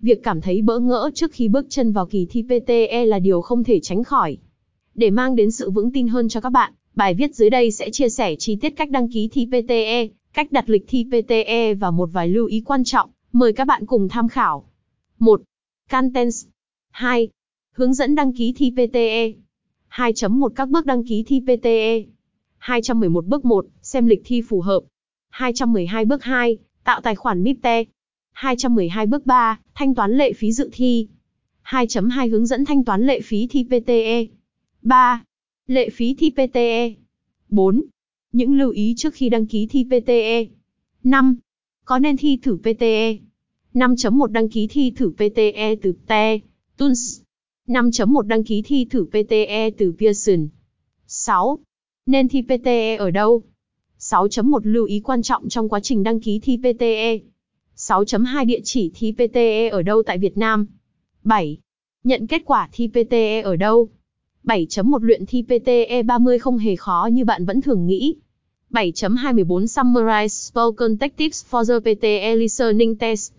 Việc cảm thấy bỡ ngỡ trước khi bước chân vào kỳ thi PTE là điều không thể tránh khỏi. Để mang đến sự vững tin hơn cho các bạn, bài viết dưới đây sẽ chia sẻ chi tiết cách đăng ký thi PTE, cách đặt lịch thi PTE và một vài lưu ý quan trọng, mời các bạn cùng tham khảo. 1. Contents 2. Hướng dẫn đăng ký thi PTE 2.1 Các bước đăng ký thi PTE 211 Bước 1. Xem lịch thi phù hợp 212 Bước 2. Tạo tài khoản MIPTE 212 Bước 3. Thanh toán lệ phí dự thi 2.2 Hướng dẫn thanh toán lệ phí thi PTE 3. Lệ phí thi PTE 4. Những lưu ý trước khi đăng ký thi PTE 5. Có nên thi thử PTE 5.1 Đăng ký thi thử PTE từ TE, TUNS. 5.1 Đăng ký thi thử PTE từ Pearson 6. Nên thi PTE ở đâu? 6.1 Lưu ý quan trọng trong quá trình đăng ký thi PTE 6.2 Địa chỉ thi PTE ở đâu tại Việt Nam? 7. Nhận kết quả thi PTE ở đâu? 7.1 Luyện thi PTE 30 không hề khó như bạn vẫn thường nghĩ. 7.24 Summarize Spoken Tech Tips for the PTE Listening Test